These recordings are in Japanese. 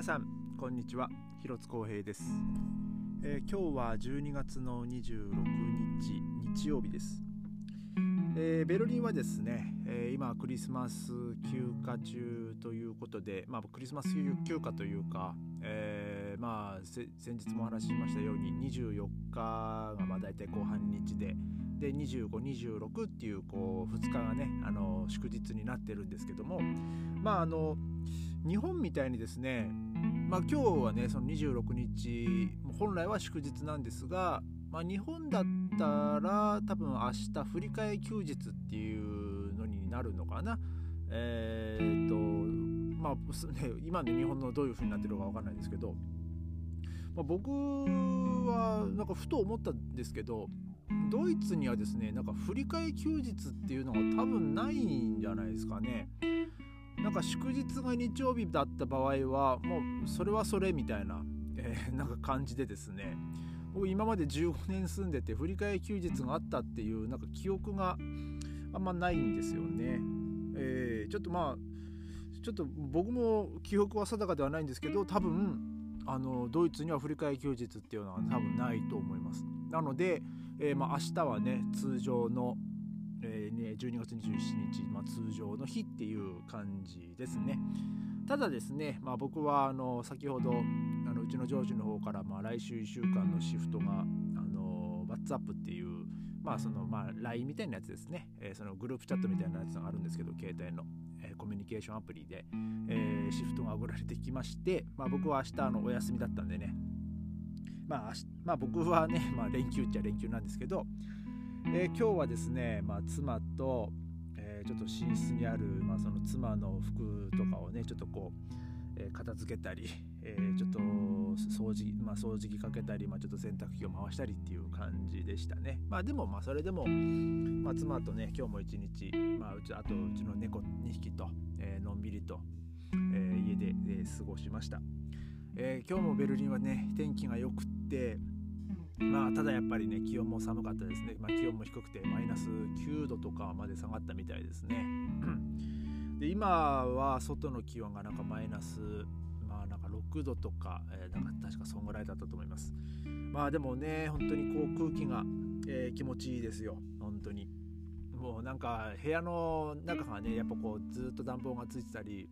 皆さんこんにちは。広津光平です、えー、今日は12月の26日日曜日です、えー、ベルリンはですね、えー、今クリスマス休暇中ということで、まあ、クリスマス休暇というか、えー、まあ先日もお話ししましたように24日がまあ大体後半日でで2526っていうこう2日がねあの祝日になってるんですけどもまああの日本みたいにですねまあ今日はねその26日本来は祝日なんですが、まあ、日本だったら多分明日振り替休日っていうのになるのかな。えー、っとまあ、ね、今の日本のどういう風になってるか分かんないですけど、まあ、僕はなんかふと思ったんですけどドイツにはですねなんか振り替休日っていうのが多分ないんじゃないですかね。なんか祝日が日曜日だった場合はもうそれはそれみたいな、えー、なんか感じでですね。僕今まで15年住んでて振り替え休日があったっていうなんか記憶があんまないんですよね、えー、ちょっとまあちょっと僕も記憶は定かではないんですけど多分あのドイツには振り替え休日っていうのは多分ないと思います。なので、えー、まあ、明日はね通常の、えー、ね、12月27日、まあ、通常の日っていう感じですね。ただですね、まあ、僕はあの先ほどあのうちの上司の方から、まあ、来週1週間のシフトがあの WhatsApp っていうまあそのまあ LINE みたいなやつですね、えー、そのグループチャットみたいなやつがあるんですけど携帯の、えー、コミュニケーションアプリで、えー、シフトが送られてきまして、まあ、僕は明日のお休みだったんでね。まあ、まあ、僕はね、まあ、連休っちゃ連休なんですけど、えー、今日はですね、まあ、妻と、えー、ちょっと寝室にある、まあ、その妻の服とかをねちょっとこう、えー、片付けたり、えー、ちょっと掃除,、まあ、掃除機かけたり、まあ、ちょっと洗濯機を回したりっていう感じでしたね。まあでもまあそれでも、まあ、妻とね今日も一日、まあ、うちあとうちの猫2匹と、えー、のんびりと、えー、家で、えー、過ごしました、えー、今日もベルリンはね天気が良くってまあただやっぱりね気温も寒かったですね、まあ、気温も低くてマイナス9度とかまで下がったみたいですね。で今は外の気温がなんかマイナスまあなんか6度とか、えー、なんか確かそんぐらいだったと思います。まあでもね本当にこう空気が、えー、気持ちいいですよ。本当に。もうなんか部屋の中がねやっぱこうずっと暖房がついてたり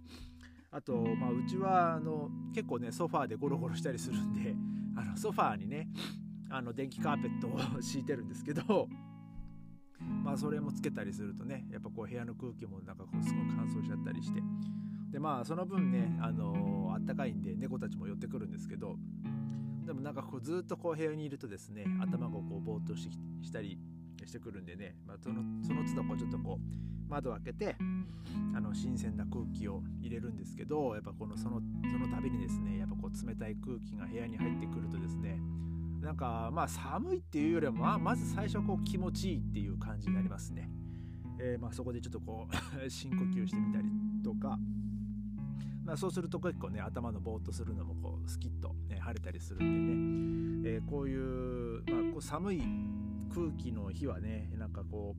あと、まあ、うちはあの結構ねソファーでゴロゴロしたりするんであのソファーにねあの電気カーペットを 敷いてるんですけどまあそれもつけたりするとねやっぱこう部屋の空気もなんかこうすごい乾燥しちゃったりして。でまあその分ねあのー、あったかいんで猫たちも寄ってくるんですけどでもなんかこうずっとこう部屋にいるとですね頭がこうぼーっとしたりしてくるんでね、まあ、そのその都度こうちょっとこう窓を開けてあの新鮮な空気を入れるんですけどやっぱこのそのその度にですねやっぱこう冷たい空気が部屋に入ってくるとですねなんかまあ寒いっていうよりはまあまず最初こう気持ちいいっていう感じになりますね。えー、まあそこでちょっとこう 深呼吸してみたりとか、まあ、そうすると結構ね頭のぼーっとするのもこうスキッと、ね、晴れたりするんでね、えー、こういう,、まあ、こう寒い空気の日はねなんかこ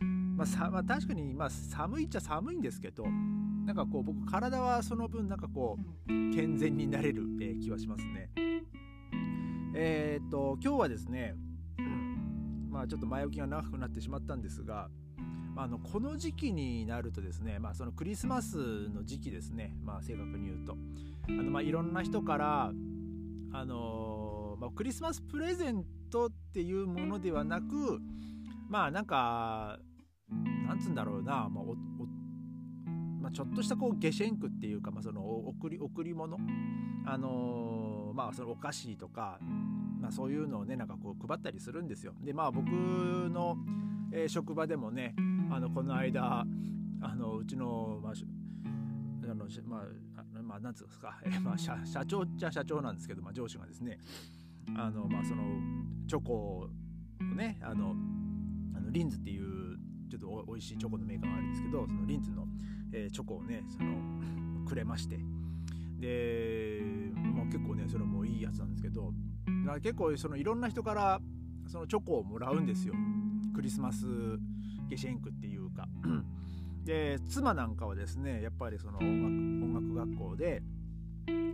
う、まあさまあ、確かにまあ寒いっちゃ寒いんですけどなんかこう僕体はその分なんかこう健全になれる、えー、気はしますね。えー、っと今日はですね、まあちょっと前置きが長くなってしまったんですが、まあ、あのこの時期になるとですね、まあ、そのクリスマスの時期ですね、まあ、正確に言うと。あの、まあ、いろんな人からあのまあ、クリスマスプレゼントっていうものではなくまあなんかなんつうんだろうな、まあおまあ、ちょっとしたこうゲシェンクっていうか、まあ、その贈り贈り物。あのー、まあそのお菓子とか、まあ、そういうのをねなんかこう配ったりするんですよ。でまあ僕の、えー、職場でもねあのこの間あのうちの、まああのまあ、まあ、なんつうんですか、えーまあ、社社長っちゃ社長なんですけど、まあ、上司がですねあの、まあ、そのチョコをねあのあのリンズっていうちょっとおいしいチョコのメーカーがあるんですけどそのリンズの、えー、チョコをねそのくれましてで、まあ、結構ねそれもいいやつなんですけどだから結構そのいろんな人からそのチョコをもらうんですよクリスマスゲシェンクっていうか で妻なんかはですねやっぱりその音楽音楽学校で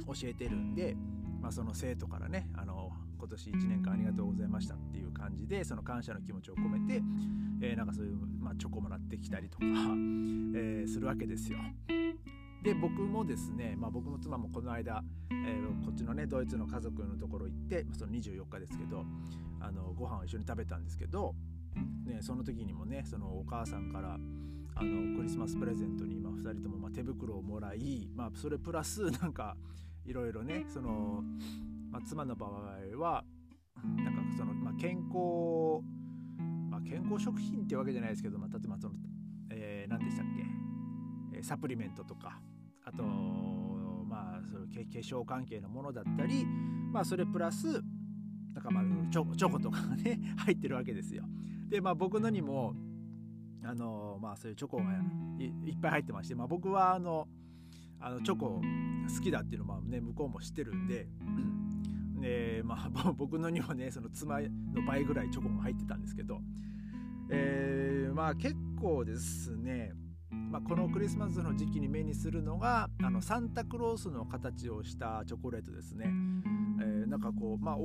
教えてるんで、まあ、その生徒からねあの今年1年間ありがとうございましたっていう感じでその感謝の気持ちを込めて、えー、なんかそういう、まあ、チョコもらってきたりとか、えー、するわけですよ。で僕もですね、まあ、僕も妻もこの間、えー、こっちのねドイツの家族のところ行ってその24日ですけどあのご飯を一緒に食べたんですけど、ね、その時にもねそのお母さんからあのクリスマスプレゼントに今2人ともま手袋をもらい、まあ、それプラスなんかいろいろねその、まあ、妻の場合はなんかその、まあ、健康、まあ、健康食品ってわけじゃないですけど、まあ、例えばその、えー、何でしたっけ？サプリメントとかあとまあその化粧関係のものだったり、まあ、それプラスなんかまあチョチョコとかがね 入ってるわけですよ。でまあ僕のにもあのまあそういうチョコがいっぱい入ってまして、まあ、僕はあのあのチョコ好きだっていうのもね向こうも知ってるんで でまあ僕のにはねその妻の倍ぐらいチョコも入ってたんですけど、えー、まあ結構ですねまあ、このクリスマスの時期に目にするのがあのサンタクロースの形をしたチョコレートですね。えー、なんかこう、まあ、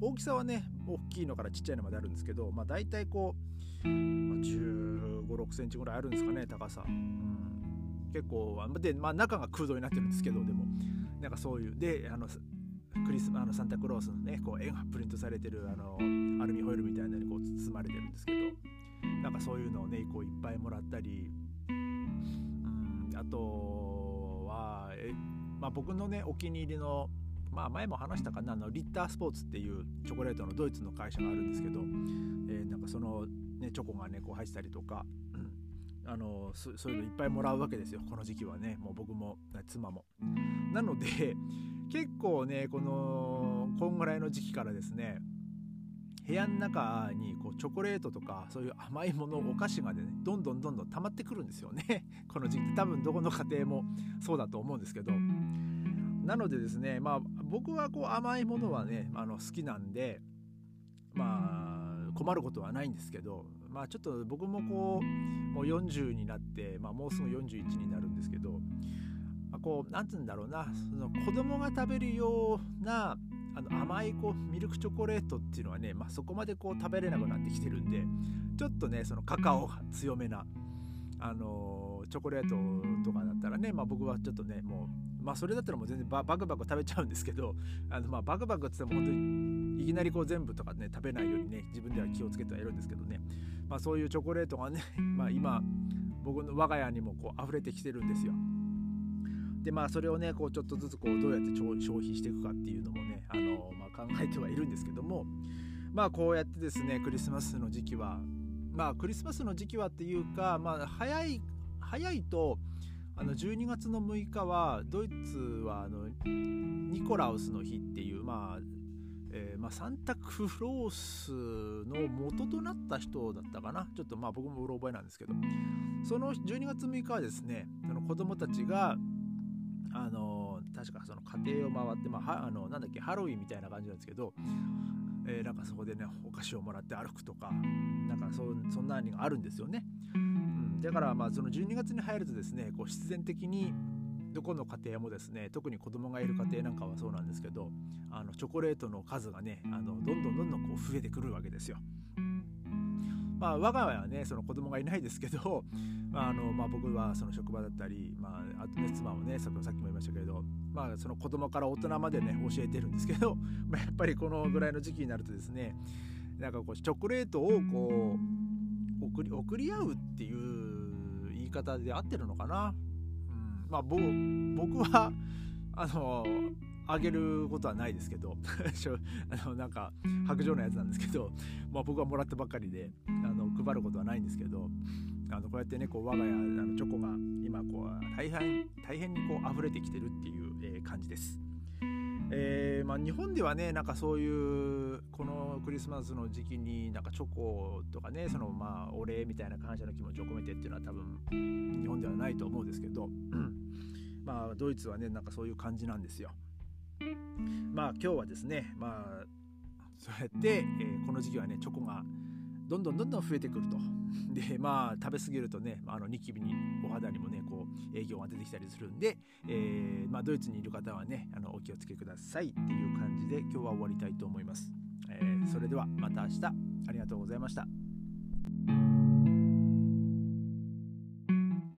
大きさはね大きいのからちっちゃいのまであるんですけど、まあ、大体こう、まあ、1 5 6センチぐらいあるんですかね高さ。うん結構で、まあ、中が空洞になってるんですけどでもなんかそういうであのクリスマスのサンタクロースのねこう絵がプリントされてるあのアルミホイルみたいなのにこう包まれてるんですけどなんかそういうのをねこういっぱいもらったりあとはえ、まあ、僕のねお気に入りのまあ前も話したかなあのリッタースポーツっていうチョコレートのドイツの会社があるんですけど、えー、なんかその、ね、チョコがねこう入ってたりとか、うんあのそういうのいっぱいもらうわけですよこの時期はねもう僕も妻も。なので結構ねこのこんぐらいの時期からですね部屋の中にこうチョコレートとかそういう甘いものお菓子がねどんどんどんどん溜まってくるんですよね。この時期。多分どこの家庭もそうだと思うんですけど。なのでですねまあ僕はこう甘いものはねあの好きなんでまあ困ることはないんですけどまあちょっと僕もこうもう40になって、まあ、もうすぐ41になるんですけど、まあ、こう何て言うんだろうなその子供が食べるようなあの甘いこうミルクチョコレートっていうのはね、まあ、そこまでこう食べれなくなってきてるんでちょっとねそのカカオが強めな、あのチョコレートとかだったらね、まあ、僕はちょっとねもうまあそれだったらもう全然バクバク食べちゃうんですけどあのまあバクバクって言っても本当にいきなりこう全部とかね食べないようにね自分では気をつけてはいるんですけどね。まあ、そういうチョコレートがね、まあ、今僕の我が家にもこう溢れてきてるんですよ。でまあそれをねこうちょっとずつこうどうやって消費していくかっていうのもねあの、まあ、考えてはいるんですけどもまあこうやってですねクリスマスの時期はまあクリスマスの時期はっていうかまあ早い早いとあの12月の6日はドイツはあのニコラウスの日っていうまあえー、まあ、サンタクロースの元となった人だったかな。ちょっとまあ僕もうろ覚えなんですけど。その12月6日はですねその子供たちがあの確かその家庭を回って、まあ、あのなんだっけハロウィンみたいな感じなんですけど、えー、なんかそこでねお菓子をもらって歩くとかなんかそそんなのがあるんですよね、うん、だからまあその12月に入るとですねこう必然的にどこの家庭もですね特に子供がいる家庭なんかはそうなんですけどあのチョコレートの数がねあのどんどんどんどんこう増えてくるわけですよ。まあ、我が家はねその子供がいないですけど、まああのまあ、僕はその職場だったり、まあ、あとね妻もねさっきも言いましたけど、まあ、その子供から大人までね教えてるんですけど、まあ、やっぱりこのぐらいの時期になるとですねなんかこうチョコレートをこう送り送り合うっていう言い方で合ってるのかな。うん。まあ、僕はあのあげることはないですけど あのなんか白状のやつなんですけど、まあ、僕はもらったばっかりであの配ることはないんですけどあのこうやってねこう我が家あのチョコが今こう大変大変にこう溢れてきてるっていう、えー、感じです。えーまあ、日本ではねなんかそういうこのクリスマスの時期になんかチョコとかねそのまあお礼みたいな感謝の気持ちを込めてっていうのは多分日本ではないと思うんですけど、まあドイツはねなんかそういう感じなんですよ。まあ今日はですねまあそうやって、えー、この時期はねチョコがどんどんどんどん増えてくると。でまあ食べ過ぎるとねあのニキビにお肌にもねこう影響が出てきたりするんで、えー、まあ、ドイツにいる方はねあのお気をつけくださいっていう感じで今日は終わりたいと思います。えー、それではまた明日ありがとうございました。